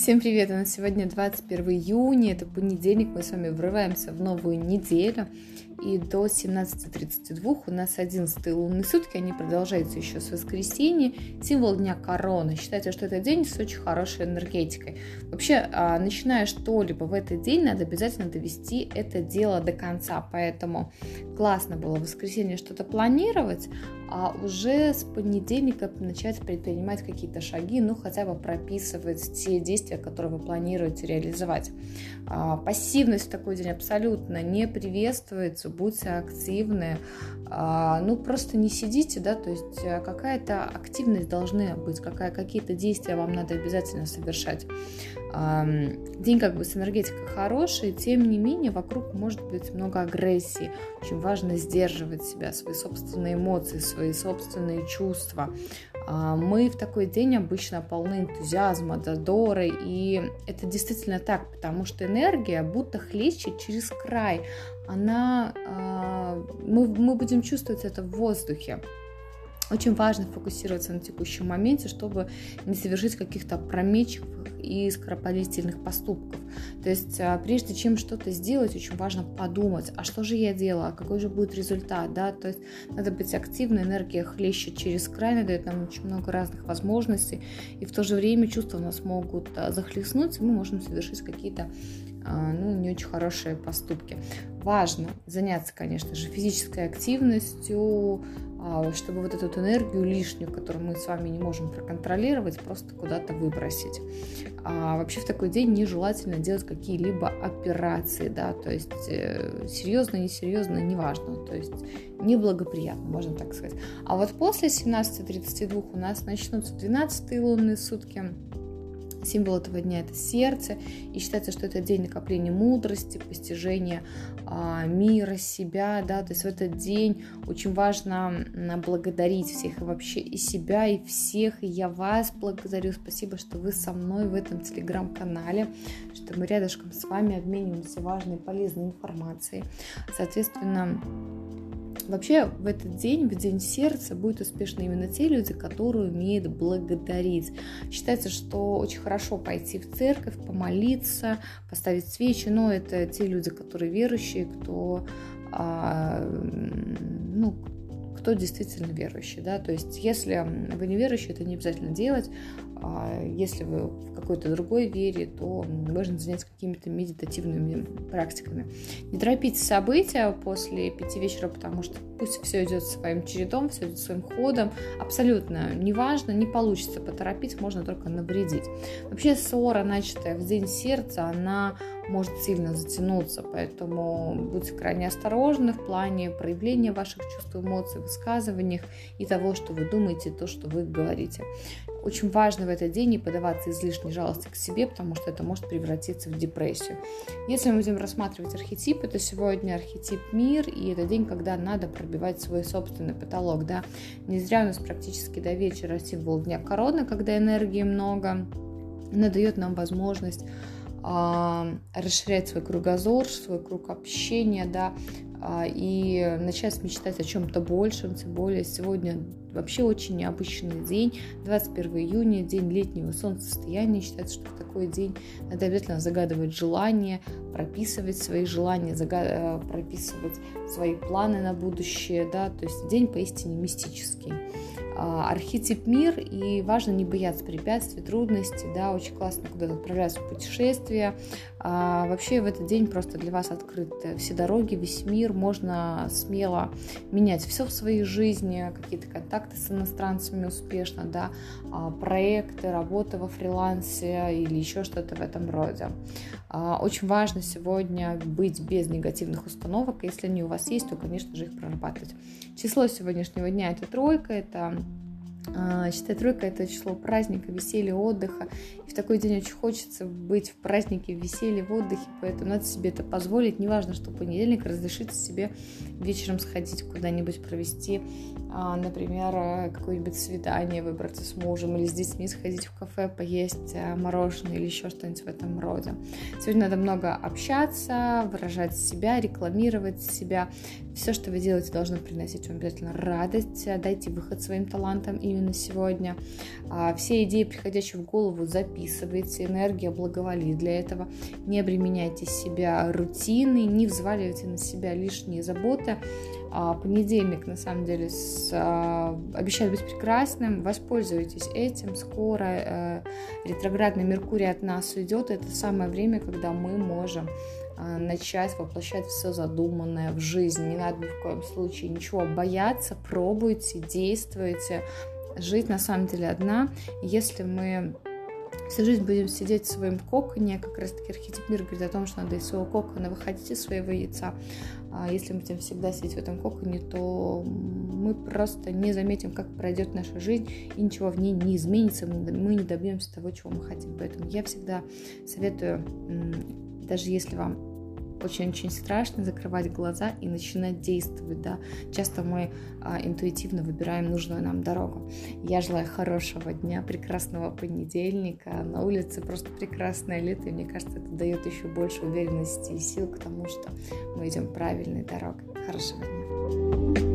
Всем привет! У нас сегодня 21 июня, это понедельник, мы с вами врываемся в новую неделю. И до 17.32 у нас 11 лунные сутки, они продолжаются еще с воскресенья. Символ дня короны. Считайте, что это день с очень хорошей энергетикой. Вообще, а, начиная что-либо в этот день, надо обязательно довести это дело до конца. Поэтому классно было в воскресенье что-то планировать, а уже с понедельника начать предпринимать какие-то шаги, ну хотя бы прописывать те действия, которые вы планируете реализовать. А, пассивность в такой день абсолютно не приветствуется, будьте активны, а, ну просто не сидите, да, то есть э, какая-то активность должна быть, какая, какие-то действия вам надо обязательно совершать. День как бы с энергетикой хороший, тем не менее вокруг может быть много агрессии. Очень важно сдерживать себя, свои собственные эмоции, свои собственные чувства. А, мы в такой день обычно полны энтузиазма, задора, и это действительно так, потому что энергия будто хлещет через край. Она, а, мы, мы будем чувствовать это в воздухе. Очень важно фокусироваться на текущем моменте, чтобы не совершить каких-то опрометчивых и скоропалительных поступков. То есть а, прежде чем что-то сделать, очень важно подумать, а что же я делаю, а какой же будет результат, да, то есть надо быть активной, энергия хлещет через край, она дает нам очень много разных возможностей, и в то же время чувства нас могут а, захлестнуть, и мы можем совершить какие-то ну, не очень хорошие поступки. Важно заняться, конечно же, физической активностью, чтобы вот эту энергию лишнюю, которую мы с вами не можем проконтролировать, просто куда-то выбросить. А вообще в такой день нежелательно делать какие-либо операции, да, то есть э, серьезно, несерьезно, неважно, то есть неблагоприятно, можно так сказать. А вот после 17.32 у нас начнутся 12 лунные сутки, Символ этого дня это сердце, и считается, что это день накопления мудрости, постижения а, мира, себя, да, то есть в этот день очень важно благодарить всех и вообще и себя, и всех, и я вас благодарю, спасибо, что вы со мной в этом телеграм-канале, что мы рядышком с вами обмениваемся важной и полезной информацией. Соответственно, Вообще в этот день, в день сердца, будут успешны именно те люди, которые умеют благодарить. Считается, что очень хорошо пойти в церковь, помолиться, поставить свечи, но это те люди, которые верующие, кто а, ну, кто действительно верующий, да, то есть если вы не верующий, это не обязательно делать, а если вы в какой-то другой вере, то можно заняться какими-то медитативными практиками. Не торопите события после пяти вечера, потому что пусть все идет своим чередом, все идет своим ходом, абсолютно неважно, не получится поторопить, можно только навредить. Вообще ссора, начатая в день сердца, она может сильно затянуться, поэтому будьте крайне осторожны в плане проявления ваших чувств, эмоций, высказываниях и того, что вы думаете, то, что вы говорите. Очень важно в этот день не подаваться излишней жалости к себе, потому что это может превратиться в депрессию. Если мы будем рассматривать архетипы, то сегодня архетип мир, и это день, когда надо пробивать свой собственный потолок. Да? Не зря у нас практически до вечера символ дня короны, когда энергии много. Она дает нам возможность а, расширять свой кругозор, свой круг общения, да, и начать мечтать о чем-то большем, тем более сегодня вообще очень необычный день, 21 июня, день летнего солнцестояния, считается, что в такой день надо обязательно загадывать желания, прописывать свои желания, загад... прописывать свои планы на будущее, да, то есть день поистине мистический. А, архетип мир, и важно не бояться препятствий, трудностей, да, очень классно куда-то в путешествие. А, вообще в этот день просто для вас открыты все дороги, весь мир, можно смело менять все в своей жизни, какие-то контакты с иностранцами успешно, да, а, проекты, работа во фрилансе или еще что-то в этом роде. А, очень важно сегодня быть без негативных установок, если они у вас есть, то, конечно же, их прорабатывать. Число сегодняшнего дня это тройка, это считай, тройка – это число праздника, веселья, отдыха. И в такой день очень хочется быть в празднике, в веселье, в отдыхе, поэтому надо себе это позволить. Неважно, что понедельник, разрешите себе вечером сходить куда-нибудь провести, а, например, какое-нибудь свидание, выбраться с мужем или с детьми, сходить в кафе, поесть а, мороженое или еще что-нибудь в этом роде. Сегодня надо много общаться, выражать себя, рекламировать себя. Все, что вы делаете, должно приносить вам обязательно радость. Дайте выход своим талантам именно сегодня. А, все идеи, приходящие в голову, записывайте. Энергия благоволит для этого. Не обременяйте себя рутиной, не взваливайте на себя лишние заботы. А, понедельник, на самом деле, с, а, обещает быть прекрасным. Воспользуйтесь этим. Скоро э, ретроградный Меркурий от нас уйдет. Это самое время, когда мы можем начать воплощать все задуманное в жизнь. Не надо ни в коем случае ничего бояться. Пробуйте, действуйте. Жить на самом деле одна. Если мы всю жизнь будем сидеть в своем коконе, как раз таки архетип мира говорит о том, что надо из своего кокона выходить из своего яйца. А если мы будем всегда сидеть в этом коконе, то мы просто не заметим, как пройдет наша жизнь, и ничего в ней не изменится, мы не добьемся того, чего мы хотим. Поэтому я всегда советую, даже если вам очень-очень страшно закрывать глаза и начинать действовать, да. Часто мы а, интуитивно выбираем нужную нам дорогу. Я желаю хорошего дня, прекрасного понедельника. На улице просто прекрасное лето, и мне кажется, это дает еще больше уверенности и сил к тому, что мы идем правильной дорогой. Хорошего дня.